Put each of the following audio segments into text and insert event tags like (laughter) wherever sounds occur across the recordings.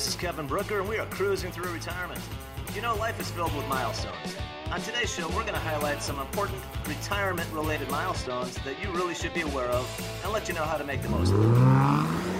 this is Kevin Brooker, and we are cruising through retirement. You know, life is filled with milestones. On today's show, we're going to highlight some important retirement related milestones that you really should be aware of and let you know how to make the most of them.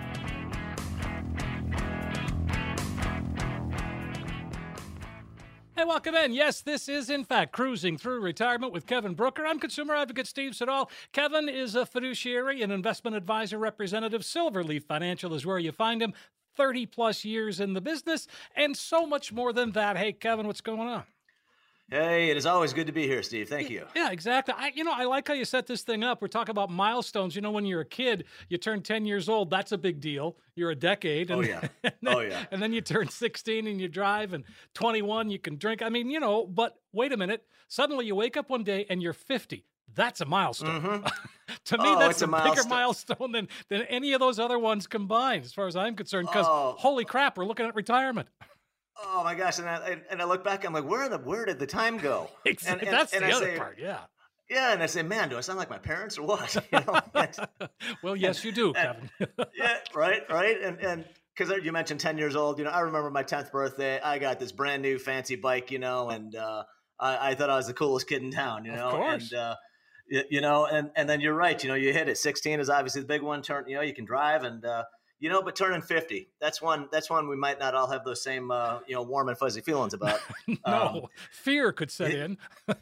Hey, welcome in. Yes, this is, in fact, Cruising Through Retirement with Kevin Brooker. I'm consumer advocate Steve Siddall. Kevin is a fiduciary and investment advisor representative. Silverleaf Financial is where you find him. 30 plus years in the business and so much more than that. Hey, Kevin, what's going on? Hey, it is always good to be here, Steve. Thank you. Yeah, exactly. I, you know, I like how you set this thing up. We're talking about milestones. You know, when you're a kid, you turn 10 years old. That's a big deal. You're a decade. Oh, yeah. (laughs) and then, Oh, yeah. And then you turn 16 and you drive, and 21, you can drink. I mean, you know, but wait a minute. Suddenly you wake up one day and you're 50. That's a milestone. Mm-hmm. (laughs) to me, Oh, that's a a, bigger milestone. milestone than, than any of those other ones combined, as far as I'm concerned. Because Oh. holy crap, we're looking at retirement. (laughs) Oh my gosh! And I and I look back, I'm like, where the where did the time go? (laughs) Exactly. And, and, that's and the I other say, part. Yeah. Yeah, and I say, man, do I sound like my parents or what? (laughs) You know? (laughs) well, yes, you do, Kevin. yeah, right, right, and and because you mentioned ten years old, you know, I remember my tenth birthday. I got this brand new fancy bike, you know, and uh, I, I thought I was the coolest kid in town, you Of know, course. and. Uh, y- you know, and and then you're right. You know, you hit it. 16 is obviously the big one. Turn, you know, you can drive, and uh, you know, but turning 50, that's one. That's one we might not all have those same, uh, you know, warm and fuzzy feelings about. (laughs) no, Um, fear could set in. (laughs) and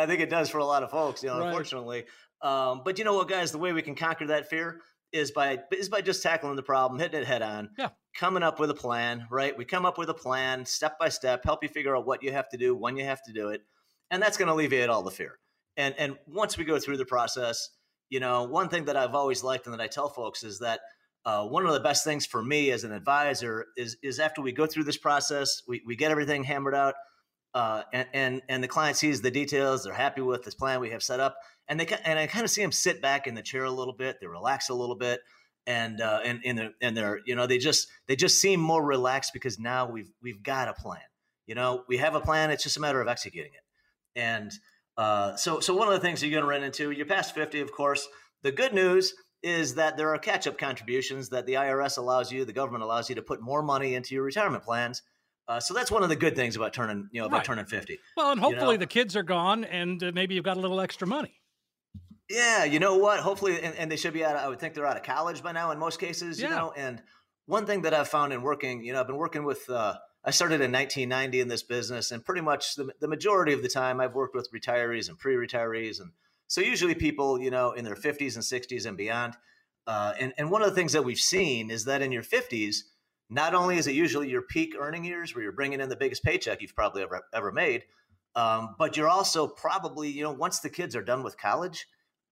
I think it does for a lot of folks, you know, Right. unfortunately. Um, but you know what, guys, the way we can conquer that fear is by is by just tackling the problem, hitting it head on. Yeah. Coming up with a plan, right? We come up with a plan, step by step, help you figure out what you have to do, when you have to do it, and that's going to alleviate all the fear. And and once we go through the process, you know, one thing that I've always liked and that I tell folks is that uh, one of the best things for me as an advisor is is after we go through this process, we, we get everything hammered out, uh, and, and and the client sees the details, they're happy with this plan we have set up, and they and I kind of see them sit back in the chair a little bit, they relax a little bit, and uh, and and they're, and they're you know they just they just seem more relaxed because now we've we've got a plan. You know, we have a plan. It's just a matter of executing it, and uh, so so one of the things you're going to run into, you're past fifty, of course. The good news is that there are catch-up contributions that the IRS allows you, the government allows you to put more money into your retirement plans. Uh, so that's one of the good things about turning, you know, about Right. turning fifty. Well, and hopefully know- the kids are gone, and uh, maybe you've got a little extra money. Yeah, you know what? Hopefully, and, and they should be out. Of, I would think they're out of college by now in most cases. You Yeah. know, and one thing that I've found in working, you know, I've been working with. Uh, I started in 1990 in this business, and pretty much the, the majority of the time I've worked with retirees and pre-retirees, and so usually people, you know, in their 50s and 60s and beyond. Uh, and and one of the things that we've seen is that in your 50s, not only is it usually your peak earning years where you're bringing in the biggest paycheck you've probably ever ever made, um, but you're also probably, you know, once the kids are done with college,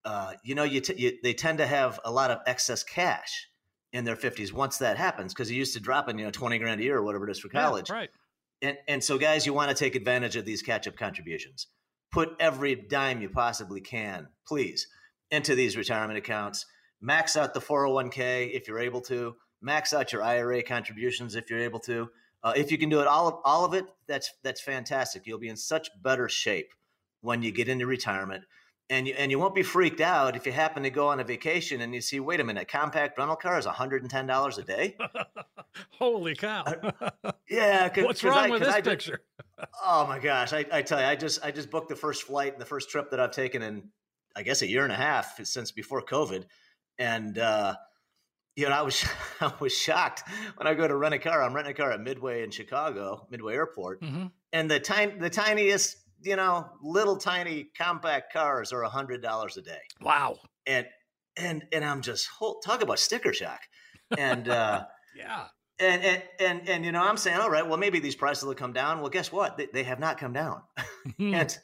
uh, you know, you, t- you they tend to have a lot of excess cash in their 50s once that happens because you used to dropping, you know, 20 grand a year or whatever it is for Yeah, college. right. And, and so, guys, you want to take advantage of these catch up contributions. Put every dime you possibly can, please, into these retirement accounts. Max out the 401k if you're able to. Max out your IRA contributions if you're able to. Uh, if you can do it all of, all of it, that's that's fantastic. You'll be in such better shape when you get into retirement, and you and you won't be freaked out if you happen to go on a vacation and you see, wait a minute, compact rental car is 110 dollars a day. (laughs) Holy cow! (laughs) Yeah, 'cause- What's wrong I- with this I picture? (laughs) Oh my gosh, I, I tell you, I just I just booked the first flight and the first trip that I've taken in I guess a year and a half since before COVID, and uh, you know I was I was shocked when I go to rent a car. I'm renting a car at Midway in Chicago, Midway Airport, hmm and the tiny the tiniest you know little tiny compact cars are a hundred dollars a day, Wow. and and and I'm just whole, talk about sticker shock, and. uh (laughs) Yeah. and, and and and you know, I'm saying, all right, well, maybe these prices will come down. Well, guess what? They, they have not come down. (laughs) Hmm. and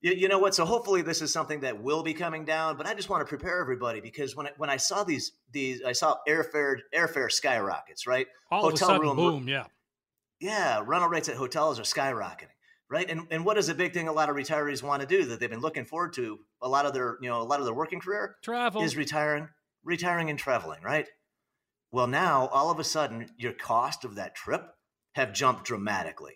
You, you, know what? So hopefully this is something that will be coming down. But I just want to prepare everybody because when I, when I saw these these I saw airfare airfare skyrockets, right? All Hotel of a sudden, room, boom, yeah, yeah. Rental rates at hotels are skyrocketing, right? And and what is a big thing a lot of retirees want to do that they've been looking forward to a lot of their you know a lot of their working career travel is retiring, retiring and traveling, right? Well, now all of a sudden your cost of that trip have jumped dramatically.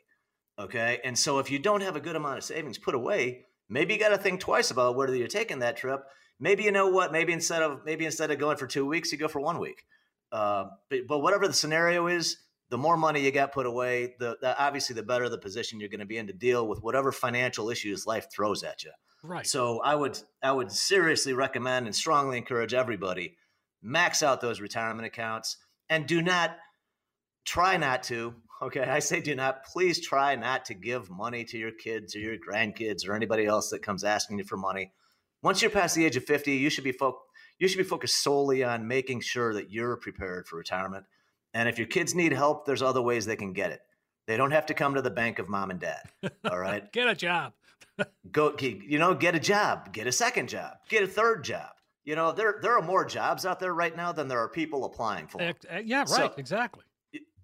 Okay. And so if you don't have a good amount of savings put away, maybe you got to think twice about whether you're taking that trip. Maybe you know what? Maybe instead of maybe instead of going for two weeks, you go for one week. Uh, but, but whatever the scenario is, the more money you got put away, the, the obviously the better the position you're going to be in to deal with whatever financial issues life throws at you. Right. So I would I would seriously recommend and strongly encourage everybody max out those retirement accounts and do not try not to Okay. I say do not, please try not to give money to your kids or your grandkids or anybody else that comes asking you for money. Once you're past the age of 50, you should be fo- you should be focused solely on making sure that you're prepared for retirement. And if your kids need help, there's other ways they can get it. They don't have to come to the bank of mom and dad. All right. (laughs) get a job. (laughs) Go, you know, get a job, get a second job, get a third job. You know, there there are more jobs out there right now than there are people applying for. Uh, yeah, right. So, exactly.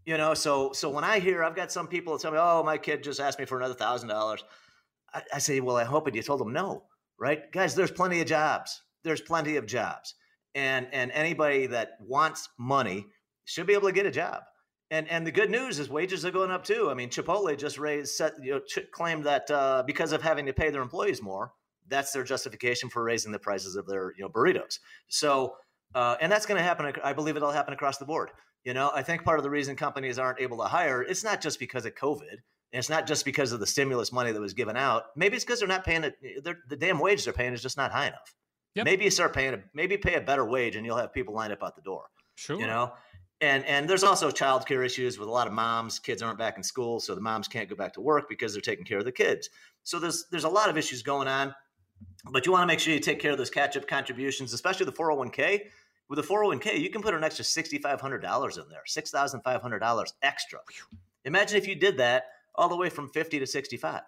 You know, so so when I hear I've got some people that tell me, "Oh, my kid just asked me for another thousand dollars," I say, "Well, I hope it." You told them no, right, guys? There's plenty of jobs. There's plenty of jobs, and and anybody that wants money should be able to get a job. And and the good news is wages are going up too. I mean, Chipotle just raised, set, you know, ch- claimed that uh, because of having to pay their employees more, that's their justification for raising the prices of their you know burritos. So, uh, and that's going to happen. I believe it'll happen across the board. You know, I think part of the reason companies aren't able to hire, it's not just because of COVID. And it's not just because of the stimulus money that was given out. Maybe it's because they're not paying it. The damn wages they're paying is just not high enough. Yep. Maybe you start paying a, maybe pay a better wage and you'll have people lined up out the door. Sure. You know, and and there's also childcare issues with a lot of moms. Kids aren't back in school, so the moms can't go back to work because they're taking care of the kids. So there's there's a lot of issues going on. But you want to make sure you take care of those catch up contributions, especially the 401k with a 401k, you can put an extra $6,500 in there, $6,500 extra. Imagine if you did that all the way from 50 to 65,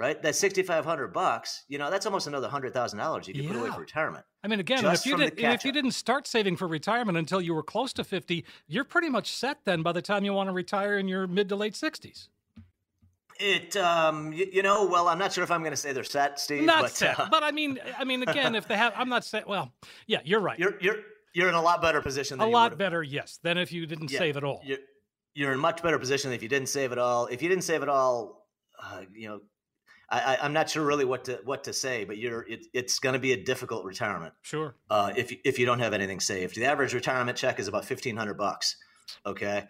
right? That 6,500 bucks, you know, that's almost another $100,000 you could yeah. put away for retirement. I mean, again, if you, did, if you didn't start saving for retirement until you were close to 50, you're pretty much set then by the time you want to retire in your mid to late 60s. It, um, you, you, know, well, I'm not sure if I'm going to say they're set, Steve. Not but, set, uh, but I mean, I mean, again, if they have, I'm not saying. Well, yeah, you're right. You're you're you're in a lot better position. a lot better, yes, than if you didn't yeah, save at all. You're, you're in much better position if you didn't save at all. If you didn't save at all, uh, you know, I, am not sure really what to what to say, but you're it, it's going to be a difficult retirement. Sure. Uh, if if you don't have anything saved, the average retirement check is about fifteen hundred bucks. Okay,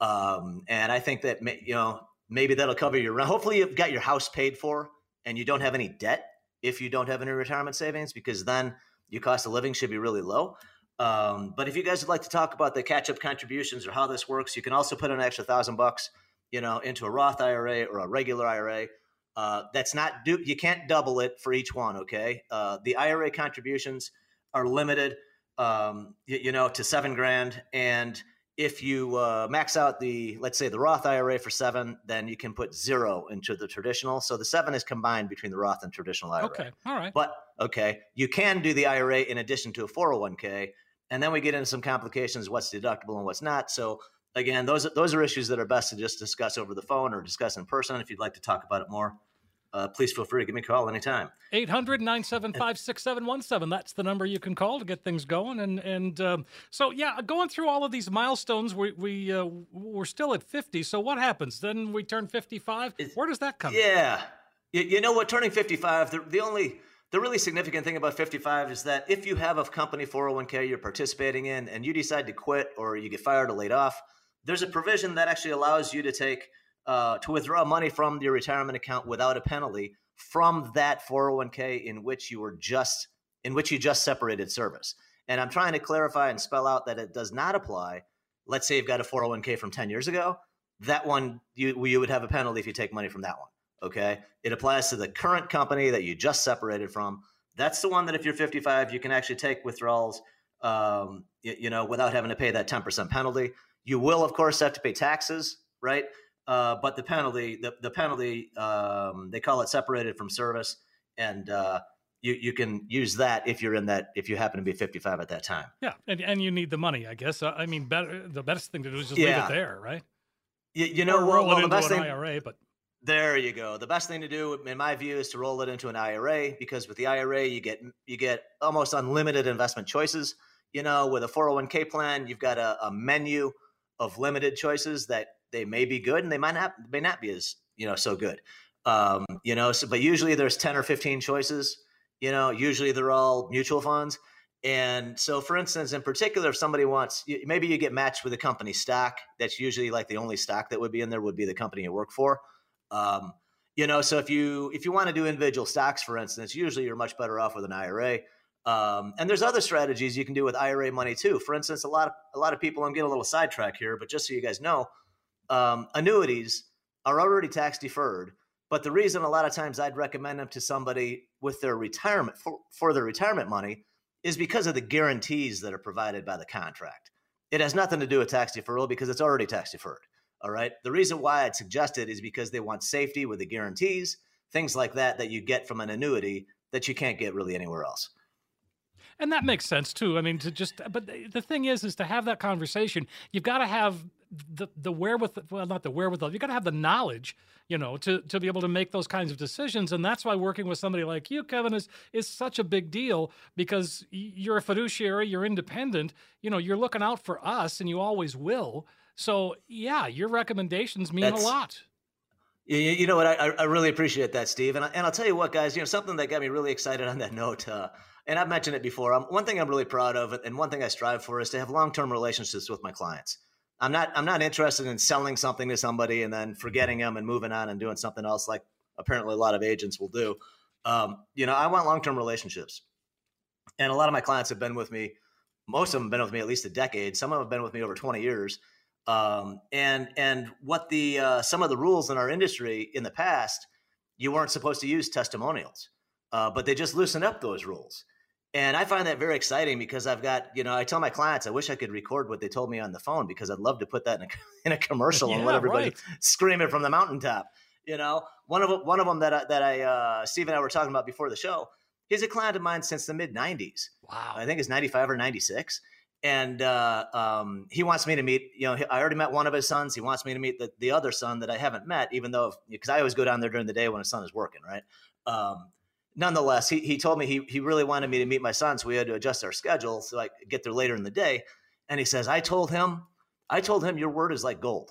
um, and I think that you know maybe that'll cover your rent. Hopefully, you've got your house paid for and you don't have any debt if you don't have any retirement savings, because then your cost of living should be really low. Um, but if you guys would like to talk about the catch up contributions or how this works, you can also put an extra thousand bucks, you know, into a Roth IRA or a regular IRA. Uh, that's not do you can't double it for each one. Okay, uh, the IRA contributions are limited, um, you, you know, to seven grand, and if you uh, max out the let's say the Roth IRA for seven, then you can put zero into the traditional. So the seven is combined between the Roth and traditional IRA. Okay, all right. But okay, you can do the IRA in addition to a 401k, and then we get into some complications: what's deductible and what's not. So again, those those are issues that are best to just discuss over the phone or discuss in person if you'd like to talk about it more uh, please feel free to give me a call anytime. 800 975 6717. That's the number you can call to get things going. And and um, so, yeah, going through all of these milestones, we, we, uh, we're still at 50. So, what happens? Then we turn 55. Where does that come Yeah. You, you know what? Turning 55, the, the only. The really significant thing about 55 is that if you have a company 401k you're participating in and you decide to quit or you get fired or laid off, there's a provision that actually allows you to take uh, to withdraw money from your retirement account without a penalty from that 401k in which you were just in which you just separated service. And I'm trying to clarify and spell out that it does not apply. Let's say you've got a 401k from 10 years ago. That one you you would have a penalty if you take money from that one. Okay, it applies to the current company that you just separated from. That's the one that if you're 55, you can actually take withdrawals, um, you, you know, without having to pay that 10% penalty. You will, of course, have to pay taxes, right? Uh, but the penalty, the, the penalty, um, they call it separated from service, and uh, you you can use that if you're in that if you happen to be 55 at that time. Yeah, and and you need the money, I guess. I mean, better the best thing to do is just yeah. leave it there, right? You, you know, or well, well, the best thing, IRA, but there you go. The best thing to do, in my view, is to roll it into an IRA because with the IRA, you get you get almost unlimited investment choices. You know, with a 401k plan, you've got a, a menu of limited choices that they may be good and they might not may not be as you know so good. Um, you know, so but usually there's 10 or 15 choices. You know, usually they're all mutual funds. And so, for instance, in particular, if somebody wants, maybe you get matched with a company stock. That's usually like the only stock that would be in there would be the company you work for. Um, you know, so if you if you want to do individual stocks, for instance, usually you're much better off with an IRA. Um, and there's other strategies you can do with IRA money too. For instance, a lot of a lot of people. I'm getting a little sidetrack here, but just so you guys know, um, annuities are already tax deferred. But the reason a lot of times I'd recommend them to somebody with their retirement for, for their retirement money is because of the guarantees that are provided by the contract. It has nothing to do with tax deferral because it's already tax deferred. All right. The reason why I'd suggest it is because they want safety with the guarantees, things like that, that you get from an annuity that you can't get really anywhere else and that makes sense too. I mean, to just but the thing is, is to have that conversation, you've got to have the the wherewithal, well, not the wherewithal, You've got to have the knowledge, you know, to to be able to make those kinds of decisions. And that's why working with somebody like you, Kevin, is is such a big deal because you're a fiduciary, you're independent, you know, you're looking out for us, and you always will. So yeah, your recommendations mean that's, a lot. You, you know what? I, I really appreciate that, Steve. And, I, and I'll tell you what, guys. You know, something that got me really excited on that note. Uh, and I've mentioned it before. One thing I'm really proud of, and one thing I strive for, is to have long-term relationships with my clients. I'm not I'm not interested in selling something to somebody and then forgetting them and moving on and doing something else, like apparently a lot of agents will do. Um, you know, I want long-term relationships, and a lot of my clients have been with me. Most of them have been with me at least a decade. Some of them have been with me over 20 years. Um, and and what the uh, some of the rules in our industry in the past, you weren't supposed to use testimonials, uh, but they just loosened up those rules. And I find that very exciting because I've got, you know, I tell my clients, I wish I could record what they told me on the phone because I'd love to put that in a, (laughs) in a (laughs) commercial yeah, and let everybody right. (laughs) scream it from the mountaintop. You know, one of one of them that I, that I uh, Steve and I were talking about before the show. He's a client of mine since the mid '90s. Wow, I think it's '95 or '96, and uh, um, he wants me to meet. You know, I already met one of his sons. He wants me to meet the, the other son that I haven't met, even though because I always go down there during the day when his son is working, right? Um, nonetheless, he, he told me he, he really wanted me to meet my son. So we had to adjust our schedule so I could get there later in the day. And he says, I told him, I told him your word is like gold.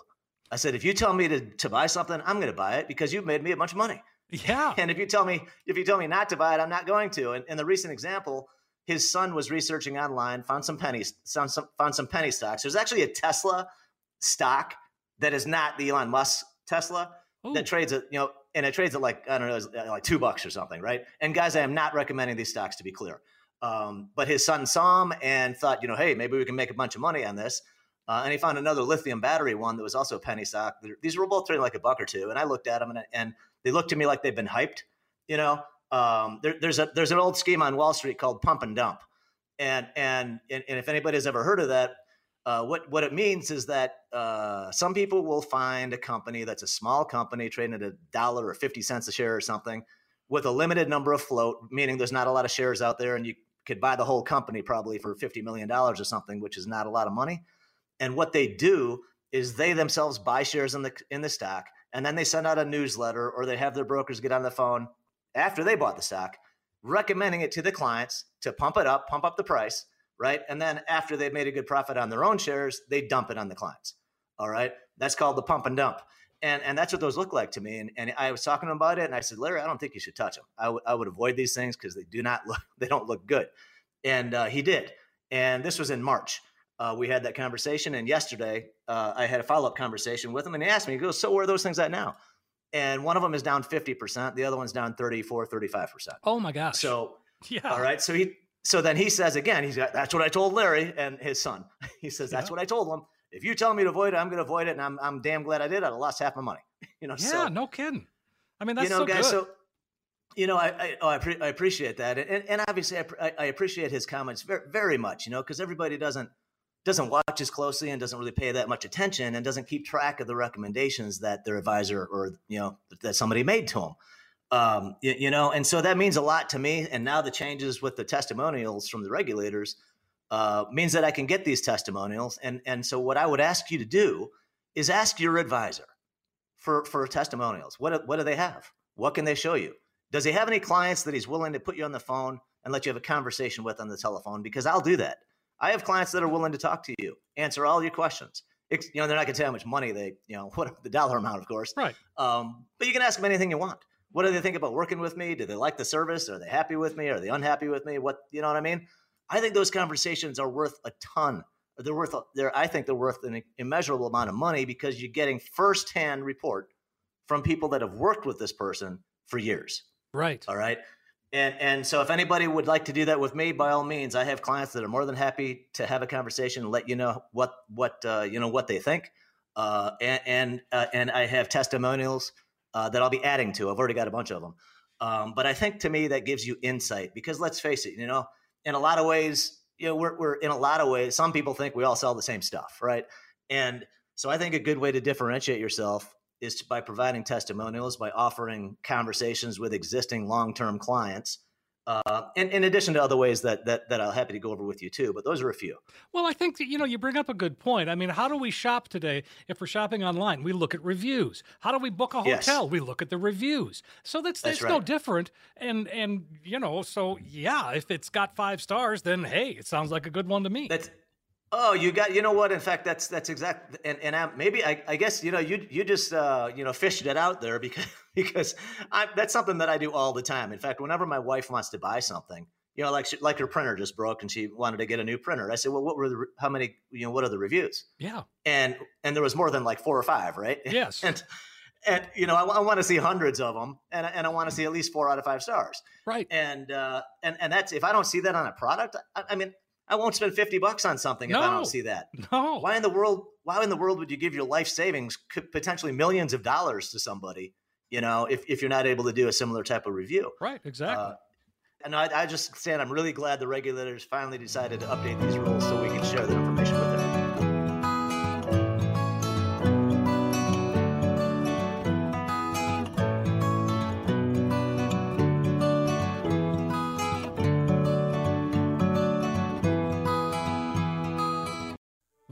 I said, if you tell me to, to buy something, I'm going to buy it because you've made me a bunch of money. Yeah. And if you tell me, if you tell me not to buy it, I'm not going to. And in the recent example, his son was researching online, found some pennies, found some, found some penny stocks. There's actually a Tesla stock that is not the Elon Musk Tesla Ooh. that trades at, you know, and it trades at like I don't know, uh, like two bucks or something, right? And guys, I am not recommending these stocks to be clear. Um, but his son saw him and thought, you know, hey, maybe we can make a bunch of money on this. Uh, and he found another lithium battery one that was also a penny stock. These were both trading like a buck or two. And I looked at them and, and they looked to me like they've been hyped. You know, um, there, there's a there's an old scheme on Wall Street called pump and dump. And and and, and if anybody's ever heard of that, uh, what what it means is that uh, some people will find a company that's a small company trading at a dollar or fifty cents a share or something, with a limited number of float, meaning there's not a lot of shares out there, and you could buy the whole company probably for fifty million dollars or something, which is not a lot of money. And what they do is they themselves buy shares in the in the stock, and then they send out a newsletter or they have their brokers get on the phone after they bought the stock, recommending it to the clients to pump it up, pump up the price right? And then after they've made a good profit on their own shares, they dump it on the clients. All right. That's called the pump and dump. And, and that's what those look like to me. And, and I was talking about it and I said, Larry, I don't think you should touch them. I, w- I would avoid these things because they do not look, (laughs) they don't look good. And uh, he did. And this was in March. Uh, we had that conversation. And yesterday uh, I had a follow-up conversation with him and he asked me, he goes, so where are those things at now? And one of them is down 50%. The other one's down 34, 35%. Oh my gosh. So, (laughs) yeah. All right. So he, so then he says again, he's got, that's what I told Larry and his son. (laughs) He says, that's yeah. what I told him. If you tell me to avoid it, I'm going to avoid it. And I'm, I'm damn glad I did. I'd have lost half my money. (laughs) You know, yeah, so, no kidding. I mean, that's you know, so guys, good. so, you know, I, I, oh, I, pre- I, appreciate that. And, and obviously I, I appreciate his comments very, very much, you know, cause everybody doesn't, doesn't watch as closely and doesn't really pay that much attention and doesn't keep track of the recommendations that their advisor or, you know, that somebody made to them. Um, you, you, know, and so that means a lot to me. And now the changes with the testimonials from the regulators uh, means that I can get these testimonials. And and so what I would ask you to do is ask your advisor for for testimonials. What what do they have? What can they show you? Does he have any clients that he's willing to put you on the phone and let you have a conversation with on the telephone? Because I'll do that. I have clients that are willing to talk to you, answer all your questions. You know, they're not going to tell you how much money they, you know, (laughs) what the dollar amount, of course. Right. Um, but you can ask them anything you want. What do they think about working with me? Do they like the service? Are they happy with me? Are they unhappy with me? What, you know what I mean? I think those conversations are worth a ton. They're worth, they're, I think they're worth an immeasurable amount of money because you're getting firsthand report from people that have worked with this person for years. Right. All right. And and so if anybody would like to do that with me, by all means, I have clients that are more than happy to have a conversation and let you know what what uh, you know what they think. Uh, and and, uh, and I have testimonials uh, that I'll be adding to. I've already got a bunch of them. Um, but I think to me that gives you insight because let's face it, you know, in a lot of ways, you know, we're, we're in a lot of ways, some people think we all sell the same stuff, right? And so I think a good way to differentiate yourself is by providing testimonials, by offering conversations with existing long-term clients, uh, and in addition to other ways that, that that I'm happy to go over with you too. But those are a few. Well, I think that, you know you bring up a good point. I mean, how do we shop today? If we're shopping online, we look at reviews. How do we book a hotel? Yes. We look at the reviews. So that's that's, right. no different. And and you know, so yeah, if it's got five stars, then hey, it sounds like a good one to me. That's Oh, you got you know what? In fact, that's that's exact. And and I, maybe I, I guess you know you you just uh, you know fished it out there (laughs) because because I, that's something that I do all the time. In fact, whenever my wife wants to buy something, you know, like she, like her printer just broke and she wanted to get a new printer. I said, well, what were the how many you know what are the reviews? Yeah, and and there was more than like four or five, right? (laughs) Yes, and and you know I, I want to see hundreds of them, and and I want to see at least four out of five stars, right? And uh, and and that's if I don't see that on a product, I, I mean I won't spend 50 bucks on something no, if I don't see that. No. Why in the world why in the world would you give your life savings potentially millions of dollars to somebody, you know, if, if you're not able to do a similar type of review? Right, exactly. Uh, and I, I just said I'm really glad the regulators finally decided to update these rules so we can share that information with them.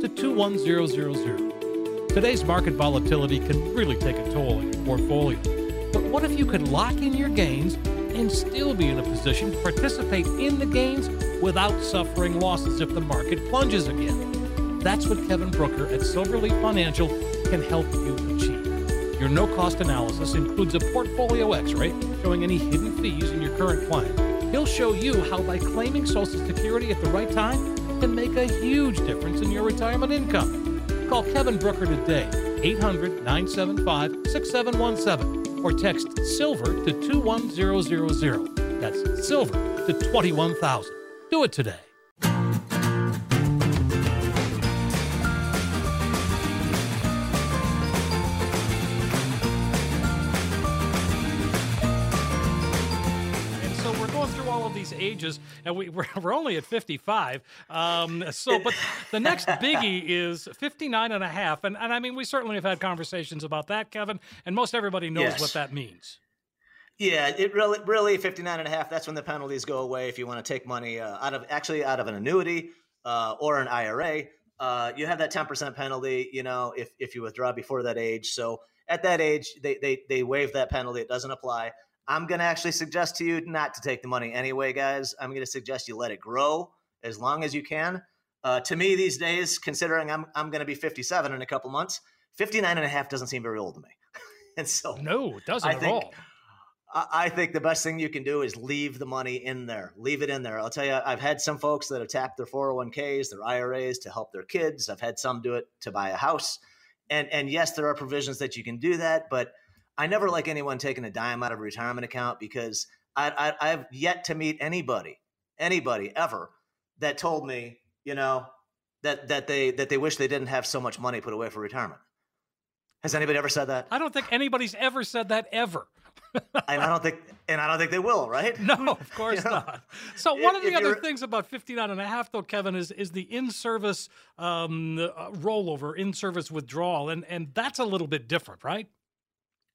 to 21000. Today's market volatility can really take a toll on your portfolio. But what if you could lock in your gains and still be in a position to participate in the gains without suffering losses if the market plunges again? That's what Kevin Brooker at Silverleaf Financial can help you achieve. Your no cost analysis includes a portfolio x ray showing any hidden fees in your current plan. He'll show you how, by claiming Social Security at the right time, can make a huge difference in your retirement income. Call Kevin Brooker today, 800 975 6717, or text SILVER to 21000. That's SILVER to 21000. Do it today. Ages, and we, (laughs) we're, we're only at 55. Um, so, but the next biggie is 59 and a half. And, and I mean, we certainly have had conversations about that, Kevin, and most everybody knows yes. what that means. Yeah, it really, really 59 and a half. That's when the penalties go away. If you want to take money uh, out of actually out of an annuity uh, or an IRA, uh, you have that 10% penalty, you know, if, if you withdraw before that age. So at that age, they, they, they waive that penalty. It doesn't apply. I'm going to actually suggest to you not to take the money anyway, guys. I'm going to suggest you let it grow as long as you can. Uh, to me, these days, considering I'm, I'm going to be 57 in a couple months, 59 and a half doesn't seem very old to me. (laughs) and so, no, it doesn't I at think, all. I think the best thing you can do is leave the money in there. Leave it in there. I'll tell you, I've had some folks that have tapped their 401ks, their IRAs to help their kids. I've had some do it to buy a house. And and yes, there are provisions that you can do that, but I never like anyone taking a dime out of a retirement account because I, I I've yet to meet anybody, anybody ever that told me, you know, that that they that they wish they didn't have so much money put away for retirement. Has anybody ever said that? I don't think anybody's ever said that ever. and I don't think and I don't think they will, right? (laughs) No, (laughs) of course you know? not. So one of the other things about 59 and a half though Kevin is is the in-service um, uh, rollover, in-service withdrawal and and that's a little bit different, right?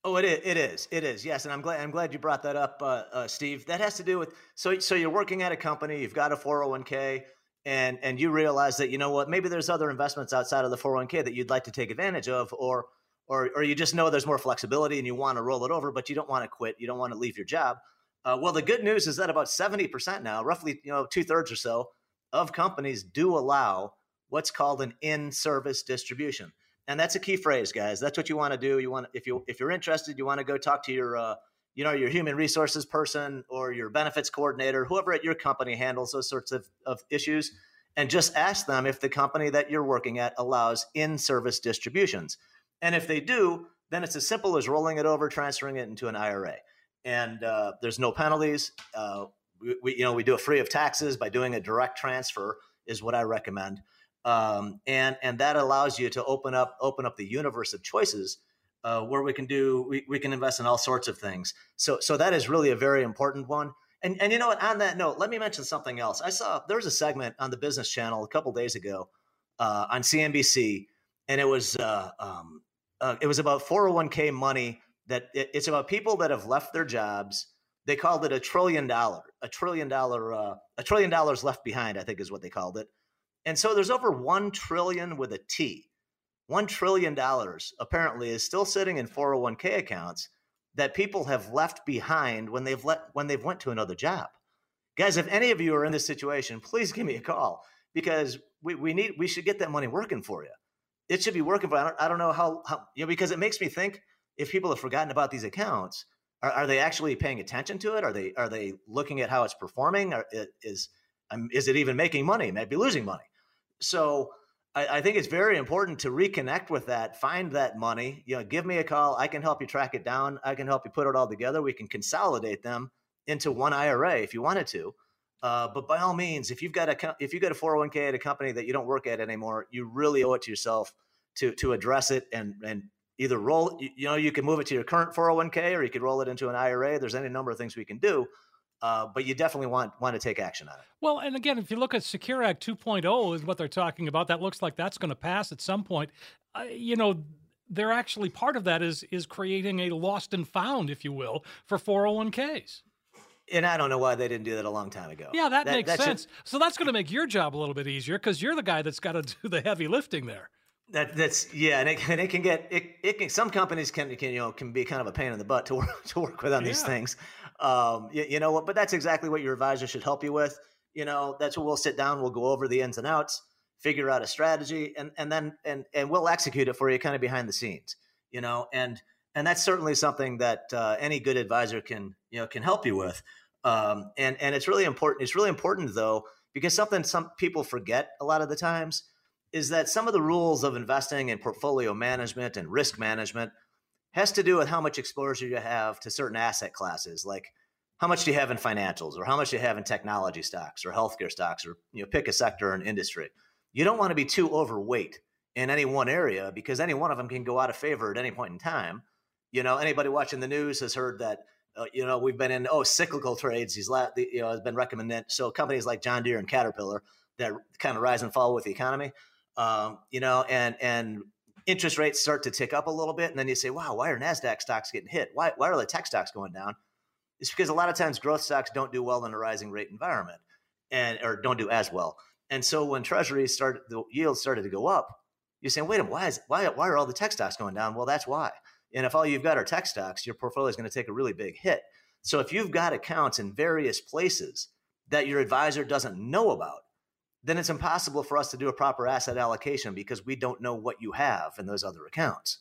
Oh, it is. It is. It is. Yes, and I'm glad. I'm glad you brought that up, uh, uh, Steve. That has to do with so. So you're working at a company. You've got a 401k, and and you realize that you know what? Maybe there's other investments outside of the 401k that you'd like to take advantage of, or or or you just know there's more flexibility and you want to roll it over, but you don't want to quit. You don't want to leave your job. Uh, well, the good news is that about 70% now, roughly you know two thirds or so, of companies do allow what's called an in-service distribution, and that's a key phrase, guys. That's what you want to do. You want if you if you're interested, you want to go talk to your uh, you know your human resources person or your benefits coordinator, whoever at your company handles those sorts of, of issues, and just ask them if the company that you're working at allows in-service distributions. And if they do, then it's as simple as rolling it over, transferring it into an IRA. And uh, there's no penalties. Uh, we, we, you know, we do it free of taxes by doing a direct transfer is what I recommend. Um, and and that allows you to open up open up the universe of choices uh, where we can do we, we can invest in all sorts of things. So so that is really a very important one. And and you know what? On that note, let me mention something else. I saw there was a segment on the Business Channel a couple days ago uh, on CNBC, and it was uh, um, uh, it was about 401k money that it, it's about people that have left their jobs. They called it a trillion dollar, a trillion dollar, uh, a trillion dollars left behind. I think is what they called it. And so there's over one trillion with a T. One trillion dollars apparently is still sitting in 401k accounts that people have left behind when they've let when they've went to another job. Guys, if any of you are in this situation, please give me a call because we, we need we should get that money working for you it should be working for. I don't, I don't know how, how you know because it makes me think if people have forgotten about these accounts, are, are they actually paying attention to it? Are they are they looking at how it's performing? Or is um, is it even making money? Maybe losing money. So I, I, think it's very important to reconnect with that. Find that money. You know, give me a call. I can help you track it down. I can help you put it all together. We can consolidate them into one IRA if you wanted to. Uh, but by all means, if you've got a if you got a 401k at a company that you don't work at anymore, you really owe it to yourself to to address it and and either roll you know you can move it to your current 401k or you could roll it into an IRA. There's any number of things we can do. Uh, but you definitely want want to take action on it. Well, and again, if you look at Secure Act 2.0 is what they're talking about. That looks like that's going to pass at some point. Uh, you know, they're actually part of that is is creating a lost and found, if you will, for 401ks. And I don't know why they didn't do that a long time ago. Yeah, that, that makes that sense. Should... so that's going to make your job a little bit easier because you're the guy that's got to (laughs) do the heavy lifting there. That that's yeah, and it, and it can get it, it can some companies can, can you know can be kind of a pain in the butt to work (laughs) to work with on yeah. these things. Um, you, you know what? But that's exactly what your advisor should help you with. You know, that's what we'll sit down, we'll go over the ins and outs, figure out a strategy, and and then and and we'll execute it for you, kind of behind the scenes. You know, and and that's certainly something that uh, any good advisor can you know can help you with. Um, and and it's really important. It's really important though because something some people forget a lot of the times is that some of the rules of investing and portfolio management and risk management has to do with how much exposure you have to certain asset classes, like how much do you have in financials, or how much do you have in technology stocks, or healthcare stocks, or you know, pick a sector or an industry. You don't want to be too overweight in any one area because any one of them can go out of favor at any point in time. You know, anybody watching the news has heard that uh, you know, we've been in oh cyclical trades. These la- you know has been recommended. So companies like John Deere and Caterpillar that kind of rise and fall with the economy. Um, you know, and and interest rates start to tick up a little bit, and then you say, wow, why are Nasdaq stocks getting hit? Why why are the tech stocks going down? It's because a lot of times growth stocks don't do well in a rising rate environment, and or don't do as well. And so when Treasuries started, the yields started to go up. You're saying, wait a minute, why is why why are all the tech stocks going down? Well, that's why and if all you've got are tech stocks, your portfolio is going to take a really big hit. So if you've got accounts in various places that your advisor doesn't know about, then it's impossible for us to do a proper asset allocation because we don't know what you have in those other accounts.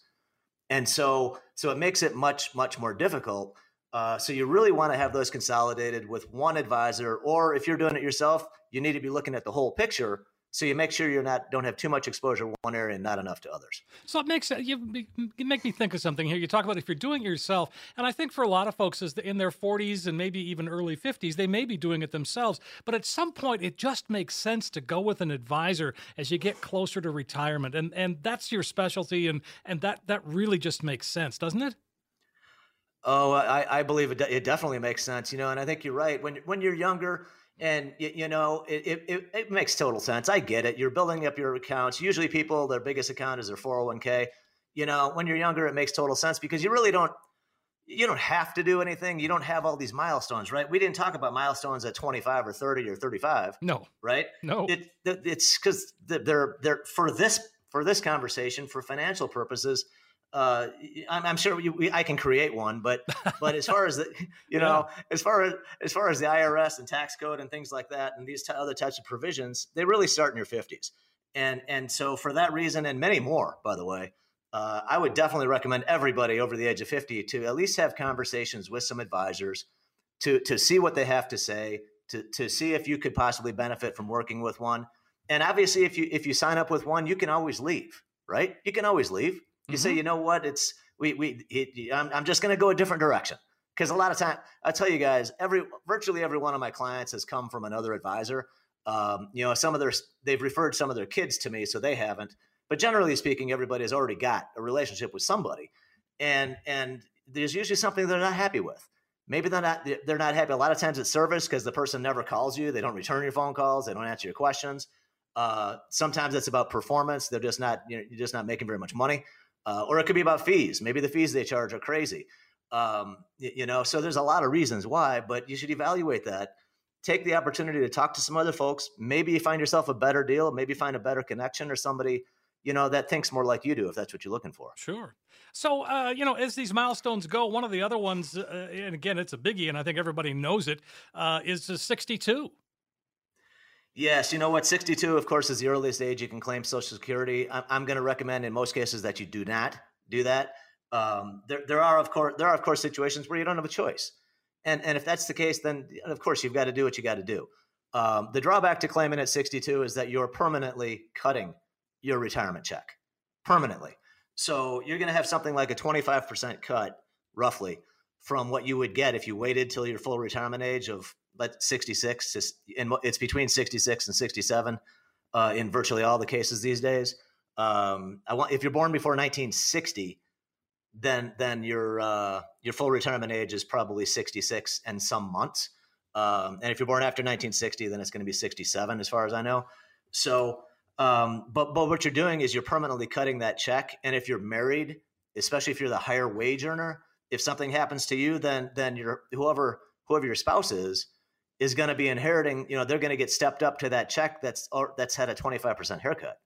And so, so it makes it much, much more difficult. Uh, so you really want to have those consolidated with one advisor, or if you're doing it yourself, you need to be looking at the whole picture so you make sure you're not don't have too much exposure to one area and not enough to others. So it makes you, you make me think of something here. You talk about if you're doing it yourself, and I think for a lot of folks is in their 40s and maybe even early 50s, they may be doing it themselves. But at some point, it just makes sense to go with an advisor as you get closer to retirement, and and that's your specialty, and and that that really just makes sense, doesn't it? Oh, I, I believe it, it definitely makes sense, you know, and I think you're right. When when you're younger, and you, you know, it, it, it makes total sense. I get it. You're building up your accounts. Usually, people their biggest account is their 401k. You know, when you're younger, it makes total sense because you really don't you don't have to do anything. You don't have all these milestones, right? We didn't talk about milestones at 25 or 30 or 35. No. Right? No. It, it's because they're they're for this for this conversation for financial purposes uh, I'm, I'm, sure we, we, I can create one, but (laughs) but as far as the you know yeah. as far as as far as the IRS and tax code and things like that and these t- other types of provisions, they really start in your 50s, and and so for that reason and many more, by the way, uh, I would definitely recommend everybody over the age of 50 to at least have conversations with some advisors to to see what they have to say, to to see if you could possibly benefit from working with one, and obviously if you if you sign up with one, you can always leave, right? You can always leave you mm-hmm. say, you know what? It's we we. It, I'm, I'm just going to go a different direction because a lot of time I tell you guys, every virtually every one of my clients has come from another advisor. Um, you know, some of their they've referred some of their kids to me, so they haven't. But generally speaking, everybody has already got a relationship with somebody, and and there's usually something they're not happy with. Maybe they're not they're not happy. A lot of times it's service because the person never calls you. They don't return your phone calls. They don't answer your questions. Uh, sometimes it's about performance. They're just not you know, you're just not making very much money uh, or it could be about fees. Maybe the fees they charge are crazy. Um, you, you know, so there's a lot of reasons why, but you should evaluate that. Take the opportunity to talk to some other folks. Maybe you find yourself a better deal. Maybe find a better connection or somebody you know that thinks more like you do if that's what you're looking for sure so uh, you know as these milestones go one of the other ones uh, and again it's a biggie and i think everybody knows it, uh, is 62 Yes, you know what? 62, of course, is the earliest age you can claim Social Security. I'm, I'm going to recommend in most cases that you do not do that. Um, there, there are of course there are of course situations where you don't have a choice, and and if that's the case, then of course you've got to do what you got to do. Um, the drawback to claiming at 62 is that you're permanently cutting your retirement check permanently. So you're going to have something like a 25% cut, roughly, from what you would get if you waited till your full retirement age of but 66 and it's between 66 and 67 uh, in virtually all the cases these days. Um, I want if you're born before 1960, then then your uh, your full retirement age is probably 66 and some months. Um, and if you're born after 1960, then it's going to be 67, as far as I know. So, um, but but what you're doing is you're permanently cutting that check. And if you're married, especially if you're the higher wage earner, if something happens to you, then then your whoever whoever your spouse is is going to be inheriting, you know, they're going to get stepped up to that check that's that's had a 25% haircut.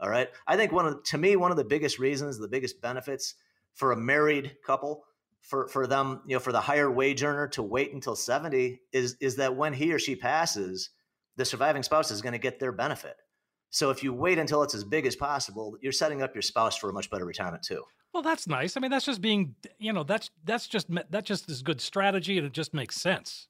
All right. I think one of to me one of the biggest reasons, the biggest benefits for a married couple for for them, you know, for the higher wage earner to wait until 70 is is that when he or she passes, the surviving spouse is going to get their benefit. So if you wait until it's as big as possible, you're setting up your spouse for a much better retirement too. Well, that's nice. I mean, that's just being, you know, that's that's just that just is good strategy, and it just makes sense.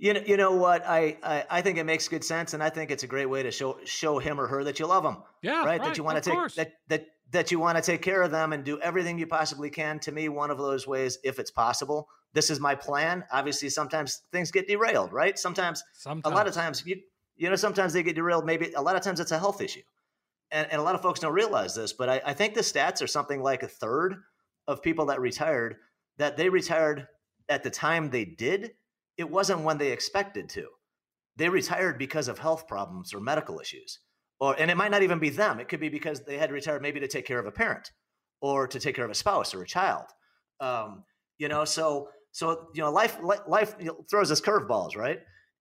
You know, you know what? I, I, I think it makes good sense, and I think it's a great way to show show him or her that you love them. Yeah, right. right that you want to take course. that that that you want to take care of them and do everything you possibly can. To me, one of those ways, if it's possible. This is my plan. Obviously, sometimes things get derailed, right? Sometimes, sometimes. a lot of times, you you know, sometimes they get derailed. Maybe a lot of times it's a health issue, and, and a lot of folks don't realize this. But I, I think the stats are something like a third of people that retired that they retired at the time they did it wasn't when they expected to. They retired because of health problems or medical issues. Or and it might not even be them. It could be because they had retired maybe to take care of a parent or to take care of a spouse or a child. Um, you know, so so you know, life life throws us curveballs, right?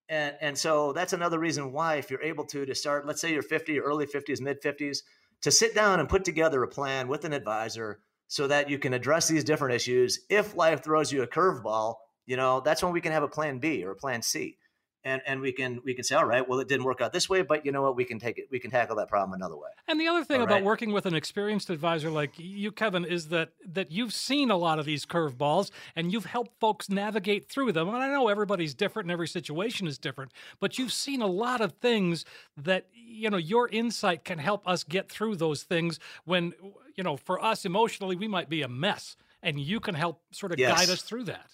And and so that's another reason why, if you're able to, to start, let's say you're 50, early 50s, mid 50s, to sit down and put together a plan with an advisor so that you can address these different issues. If life throws you a curveball, you know, that's when we can have a plan B or a plan C. and and we can we can say all right well it didn't work out this way but you know what we can take it we can tackle that problem another way and the other thing all about right? working with an experienced advisor like you kevin is that that you've seen a lot of these curveballs and you've helped folks navigate through them and i know everybody's different and every situation is different but you've seen a lot of things that you know your insight can help us get through those things when you know for us emotionally we might be a mess and you can help sort of yes. guide us through that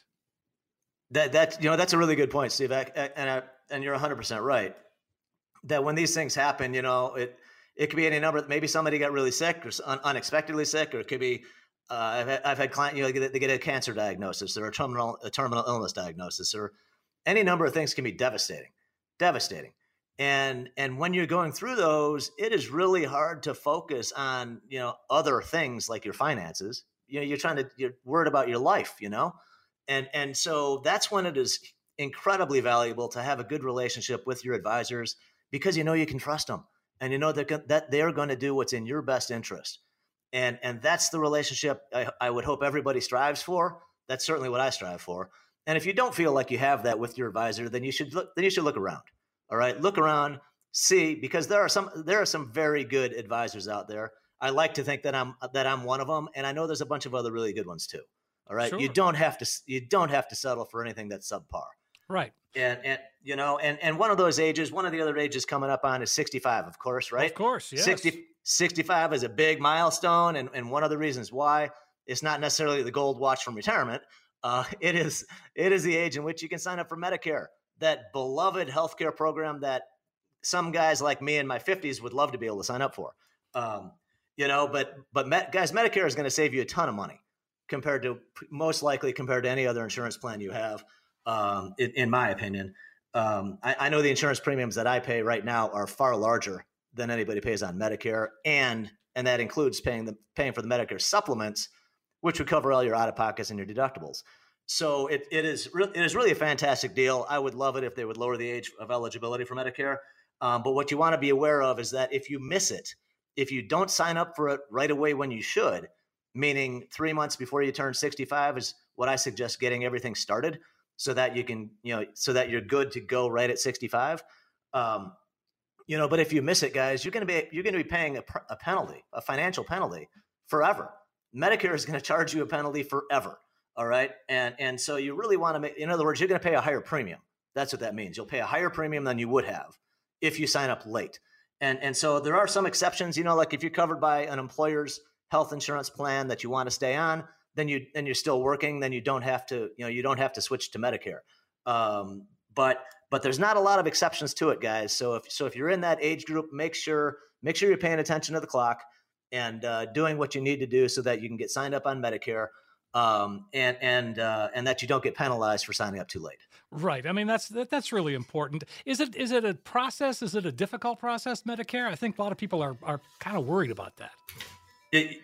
that that you know that's a really good point, Steve. I, and I, and you're 100 percent right. That when these things happen, you know it it could be any number. Maybe somebody got really sick or un, unexpectedly sick, or it could be uh, I've, had, I've had client you know they get a cancer diagnosis or a terminal a terminal illness diagnosis or any number of things can be devastating, devastating. And and when you're going through those, it is really hard to focus on you know other things like your finances. You know, you're trying to you're worried about your life. You know, and and so that's when it is incredibly valuable to have a good relationship with your advisors because you know you can trust them and you know that that they're going to do what's in your best interest. And and that's the relationship I, I would hope everybody strives for. That's certainly what i strive for. And if you don't feel like you have that with your advisor then you should look then you should look around all right? Look around see because there are some there are some very good advisors out there. I like to think that i'm that i'm one of them and i know there's a bunch of other really good ones too all right. Sure. You don't have to you don't have to settle for anything that's subpar. Right. And and you know, and and one of those ages, one of the other ages coming up on is 65, of course, right? Of course, yes. 60, 65 is a big milestone and and one of the reasons why it's not necessarily the gold watch from retirement. Uh, (laughs) it is it is the age in which you can sign up for Medicare, that beloved healthcare program that some guys like me in my 50s would love to be able to sign up for. Um, you know, but but guys, Medicare is going to save you a ton of money compared to most likely compared to any other insurance plan you have, um, in, in, my opinion. Um, I, I, know the insurance premiums that I pay right now are far larger than anybody pays on Medicare, and and that includes paying the paying for the Medicare supplements, which would cover all your out of pockets and your deductibles. So it, it is re- it is really a fantastic deal. I would love it if they would lower the age of eligibility for Medicare. Um, but what you want to be aware of is that if you miss it, if you don't sign up for it right away when you should, meaning three months before you turn 65 is what I suggest getting everything started so that you can, you know, so that you're good to go right at 65. Um, you know, but if you miss it, guys, you're going to be you're going to be paying a, a penalty, a financial penalty forever. Medicare is going to charge you a penalty forever. All right, and and so you really want to make. In other words, you're going to pay a higher premium. That's what that means. You'll pay a higher premium than you would have if you sign up late. And and so there are some exceptions. You know, like if you're covered by an employer's health insurance plan that you want to stay on, then you and you're still working, then you don't have to, you know, you don't have to switch to Medicare. Um, but but there's not a lot of exceptions to it, guys. So if so if you're in that age group, make sure make sure you're paying attention to the clock and uh, doing what you need to do so that you can get signed up on Medicare. Um, and and uh, and that you don't get penalized for signing up too late. Right. I mean, that's that, that's really important. Is it is it a process? Is it a difficult process, Medicare? I think a lot of people are are kind of worried about that. It,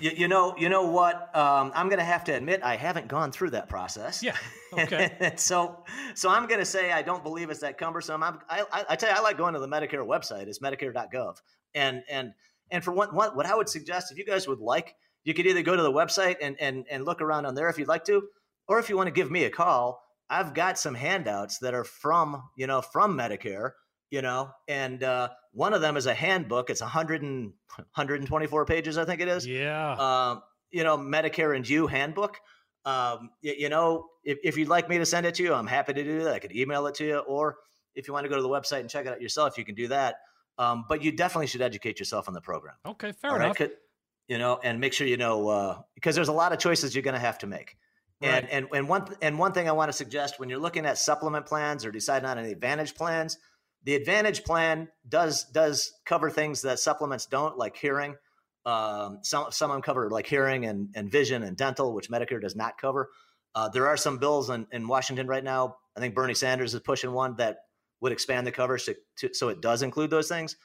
you, you, know, you know what? Um, I'm going to have to admit I haven't gone through that process. Yeah. Okay. (laughs) so, so I'm going to say I don't believe it's that cumbersome. I'm, I, I, I tell you, I like going to the Medicare website. It's Medicare.gov, and and and for what what what I would suggest, if you guys would like, you could either go to the website and and and look around on there if you'd like to, or if you want to give me a call, I've got some handouts that are from you know from Medicare you know and uh, one of them is a handbook it's 100 and 124 pages i think it is yeah. um, you know medicare and you handbook um, you, you, know if, if you'd like me to send it to you i'm happy to do that i could email it to you or if you want to go to the website and check it out yourself you can do that um, but you definitely should educate yourself on the program. Okay fair enough. you know and make sure you know uh, because there's a lot of choices you're going to have to make. And, right. and and one and one thing I want to suggest when you're looking at supplement plans or deciding on any advantage plans, the Advantage plan does does cover things that supplements don't, like hearing. Um, some some of them cover like hearing and, and vision and dental, which Medicare does not cover. Uh, there are some bills in, in Washington right now. I think Bernie Sanders is pushing one that would expand the coverage to, to, so it does include those things.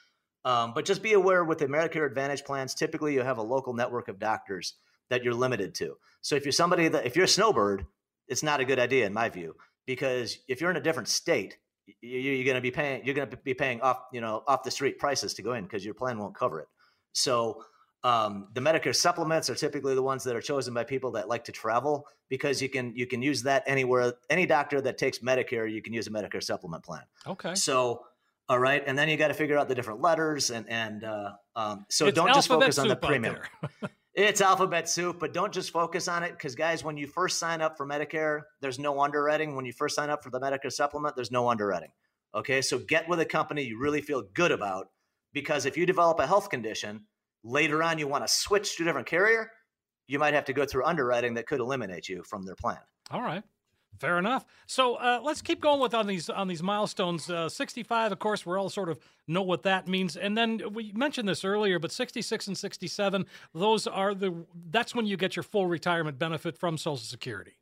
Um, but just be aware with the Medicare Advantage plans, typically you have a local network of doctors that you're limited to. So if you're somebody that if you're a snowbird, it's not a good idea in my view because if you're in a different state, you're going to be paying you're going to be paying off you know off the street prices to go in because your plan won't cover it so Um, the Medicare supplements are typically the ones that are chosen by people that like to travel because you can you can use that anywhere. Any doctor that takes Medicare, you can use a Medicare supplement plan. Okay. So, all right, and then you got to figure out the different letters and and uh, um, so It's don't just focus on the premium. (laughs) It's alphabet soup, but don't just focus on it because, guys, when you first sign up for Medicare, there's no underwriting. When you first sign up for the Medicare supplement, there's no underwriting. Okay, so get with a company you really feel good about because if you develop a health condition later on, you want to switch to a different carrier, you might have to go through underwriting that could eliminate you from their plan. All right. Fair enough. So uh, let's keep going with on these on these milestones. Uh, 65, of course, we all sort of know what that means. And then we mentioned this earlier, but 66 and 67, those are the that's when you get your full retirement benefit from Social Security.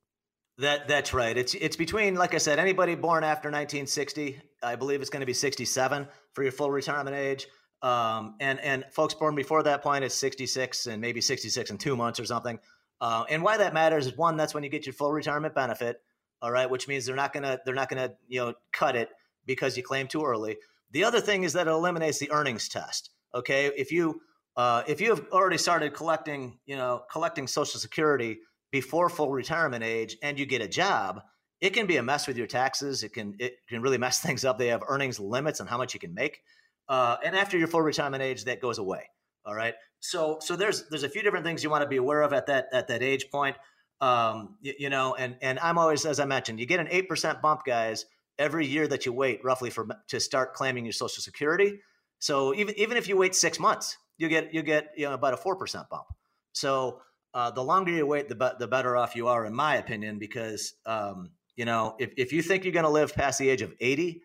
That that's right. It's it's between, like I said, anybody born after 1960. I believe it's going to be 67 for your full retirement age. Um, and and folks born before that point is 66 and maybe 66 and two months or something. Uh, and why that matters is one, that's when you get your full retirement benefit. All right, which means they're not gonna they're not gonna you know cut it because you claim too early. The other thing is that it eliminates the earnings test. Okay, if you uh, if you have already started collecting you know collecting Social Security before full retirement age and you get a job, it can be a mess with your taxes. It can it can really mess (laughs) things up. They have earnings limits on how much you can make. Uh, and after your full retirement age, that goes away. All right. So so there's there's a few different things you want to be aware of at that at that age point. Um, you, you know, and and I'm always as I mentioned, you get an eight percent bump, guys, every year that you wait roughly for to start claiming your Social Security. So even even if you wait six months, you get you get you know about a four percent bump. So uh, the longer you wait, the be- the better off you are, in my opinion, because um, you know if if you think you're going to live past the age of eighty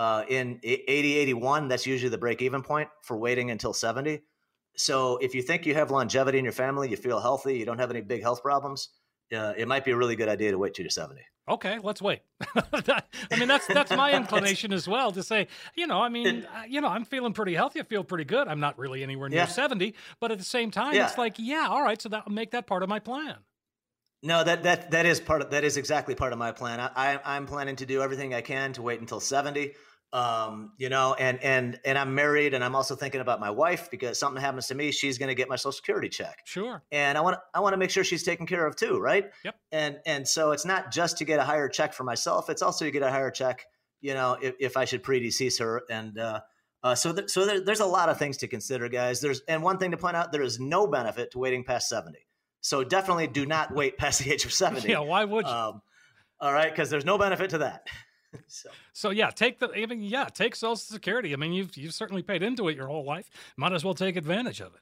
uh, in 80, 81, that's usually the break even point for waiting until 70. So if you think you have longevity in your family, you feel healthy, you don't have any big health problems, uh, it might be a really good idea to wait till you're 70. Okay, let's wait. (laughs) I mean, that's that's my inclination as well to say, you know, I mean, you know, I'm feeling pretty healthy. I feel pretty good. I'm not really anywhere near Yeah. 70, but at the same time, Yeah. it's like, yeah, all right, so that make that part of my plan. No, that that that is part of that is exactly part of my plan. I, I I'm planning to do everything I can to wait until 70. Um, you know, and and and I'm married, and I'm also thinking about my wife because something happens to me, she's going to get my Social Security check. Sure. and I want to I want to make sure she's taken care of too, right? Yep. And and so it's not just to get a higher check for myself; it's also to get a higher check, you know, if, if I should predecease her. And uh, uh, so th- so there, there's a lot of things to consider, guys. There's and one thing to point out: there is no benefit to waiting past seventy. So definitely do not wait past the age of seventy. (laughs) Yeah, why would you? Um, all right, because there's no benefit to that. (laughs) (laughs) so So yeah, take the I mean, yeah, take Social Security. I mean, you've you've certainly paid into it your whole life. Might as well take advantage of it.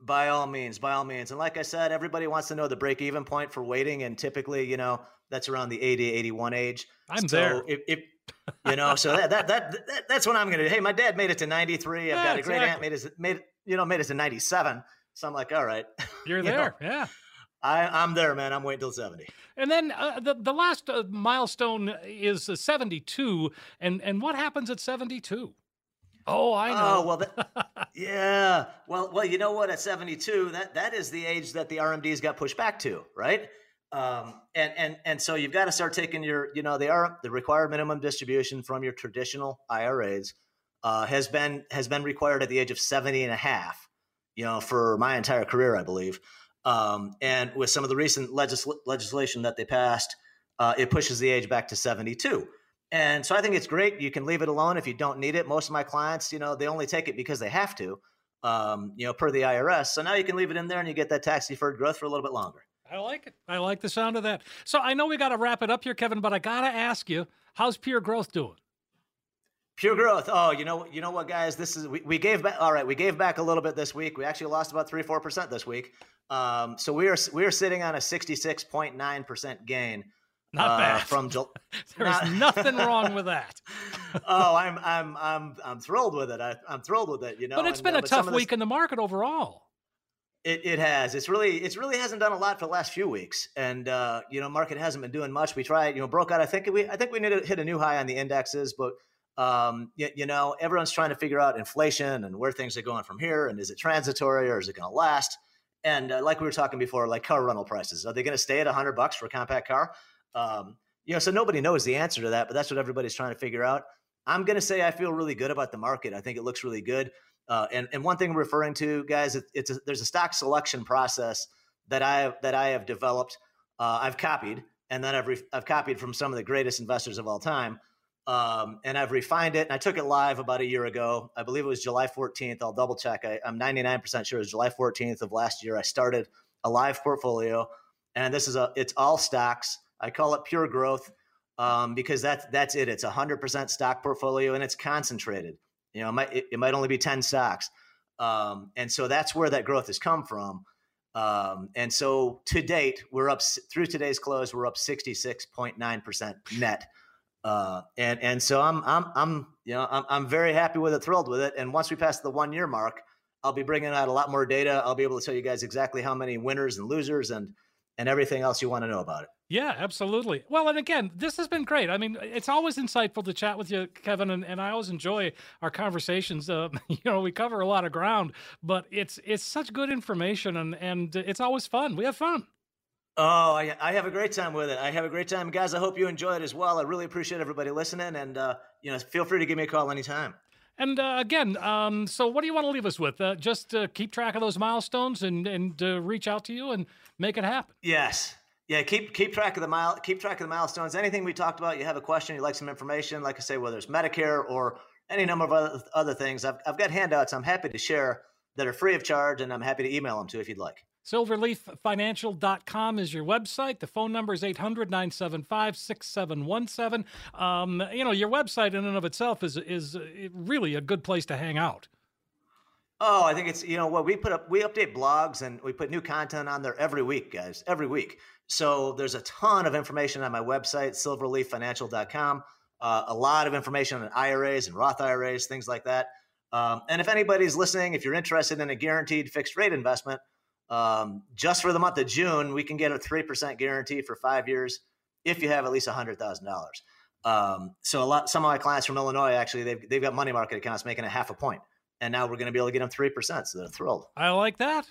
By all means, by all means. And like I said, everybody wants to know the break even point for waiting. And typically, you know, that's around the 80, 81 age. I'm so there. If, if (laughs) you know, so that, that, that, that that's what I'm going to do. Hey, my dad made it to 93. I've Yeah, got a great aunt made it, made, you know, made it to 97. So I'm like, all right, (laughs) You're You know. there, yeah. I, I'm there, man. I'm waiting till 70. And then uh, the the last uh, milestone is uh, 72, and and what happens at 72? Oh, I know. Oh, well, that, (laughs) yeah. Well, well, you know what? At 72, that, that is the age that the RMDs got pushed back to, right? Um, and, and, and so you've got to start taking your, you know, the, R, the required minimum distribution from your traditional IRAs uh, has been, has been required at the age of 70 and a half, you know, for my entire career, I believe. Um, and with some of the recent legisl- legislation that they passed, uh, it pushes the age back to 72. And so I think it's great. You can leave it alone if you don't need it. Most of my clients, you know, they only take it because they have to, um, you know, per the IRS. So now you can leave it in there and you get that tax deferred growth for a little bit longer. I like it. I like the sound of that. So I know we got to wrap it up here, Kevin, but I got to ask you, how's Pure Growth doing? Pure growth. Oh, you know, you know what, guys? This is we, we gave back. All right, we gave back a little bit this week. We actually lost about three, four percent this week. Um, so we are we are sitting on a sixty-six point nine percent gain. Not uh, bad. from Jul- (laughs) There's not- nothing (laughs) wrong with that. (laughs) oh, I'm I'm I'm I'm thrilled with it. I, I'm thrilled with it. You know, but it's and, been uh, a tough of this- week in the market overall. It, it has. It's really it's really hasn't done a lot for the last few weeks, and uh, you know, market hasn't been doing much. We tried, you know, broke out. I think we I think we need to hit a new high on the indexes, but um, you, you know, everyone's trying to figure out inflation and where things are going from here, and is it transitory or is it going to last? And uh, like we were talking before, like car rental prices, are they going to stay at hundred bucks for a compact car? Um, you know, so nobody knows the answer to that, but that's what everybody's trying to figure out. I'm going to say I feel really good about the market. I think it looks really good. Uh, and and one thing I'm referring to, guys, it, it's a, there's a stock selection process that I have, that I have developed. Uh, I've copied, and then I've re- I've copied from some of the greatest investors of all time, um, and I've refined it. And I took it live about a year ago. I believe it was July 14th. I'll double check. I, I'm 99% sure it was July 14th of last year. I started a live portfolio, and this is a it's all stocks. I call it pure growth um, because that's that's it. It's a hundred percent stock portfolio and it's concentrated. You know, it might it, it might only be ten stocks, um, and so that's where that growth has come from. Um, and so to date, we're up through today's close. We're up sixty six point nine percent net. Uh, and and so I'm I'm I'm you know I'm I'm very happy with it, thrilled with it. And once we pass the one year mark, I'll be bringing out a lot more data. I'll be able to tell you guys exactly how many winners and losers and and everything else you want to know about it. Yeah, absolutely. Well, and again, this has been great. I mean, it's always insightful to chat with you, Kevin, and, and I always enjoy our conversations. Uh, (laughs) you know, we cover a lot of ground, but it's it's such good information, and and it's always fun. We have fun. Oh, I, I have a great time with it. I have a great time, guys. I hope you enjoy it as well. I really appreciate everybody listening, and uh, you know, feel free to give me a call anytime. And uh, again, um, so what do you want to leave us with? Uh, just uh, keep track of those milestones and and uh, reach out to you and make it happen. Yes, yeah, keep keep track of the mile keep track of the milestones. Anything we talked about, you have a question, you like some information, like I say, whether it's Medicare or any number of other, other things. I've I've got handouts I'm happy to share that are free of charge, and I'm happy to email them to if you'd like. Silverleaffinancial.com is your website. The phone number is 800 975 6717. Um, you know, your website in and of itself is, is really a good place to hang out. Oh, I think it's, you know, what we put up, we update blogs and we put new content on there every week, guys, every week. So there's a ton of information on my website, silverleaffinancial.com. Uh, a lot of information on IRAs and Roth IRAs, things like that. Um, and if anybody's listening, if you're interested in a guaranteed fixed rate investment, um, just for the month of June, we can get a 3% guarantee for five years if you have at least $100,000. Um, so a lot, some of my clients from Illinois, actually, they've, they've got money market accounts making a half a point, And now we're going to be able to get them 3%. So they're thrilled. I like that.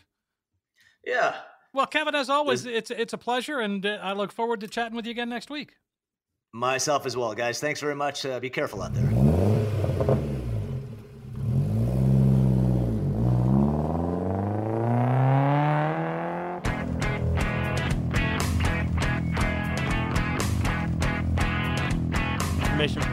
Yeah. Well, Kevin, as always, it's it's a pleasure, and uh, I look forward to chatting with you again next week. Myself as well, guys. Thanks very much. Uh, be careful out there.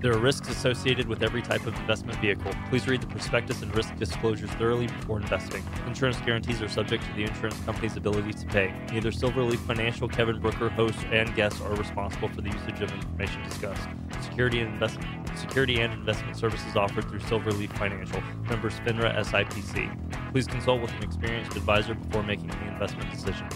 There are risks associated with every type of investment vehicle. Please read the prospectus and risk disclosures thoroughly before investing. Insurance guarantees are subject to the insurance company's ability to pay. Neither Silverleaf Financial, Kevin Brooker, hosts, and guests are responsible for the usage of information discussed. Security and investment security and investment services offered through Silverleaf Financial, members FINRA SIPC. Please consult with an experienced advisor before making any investment decision.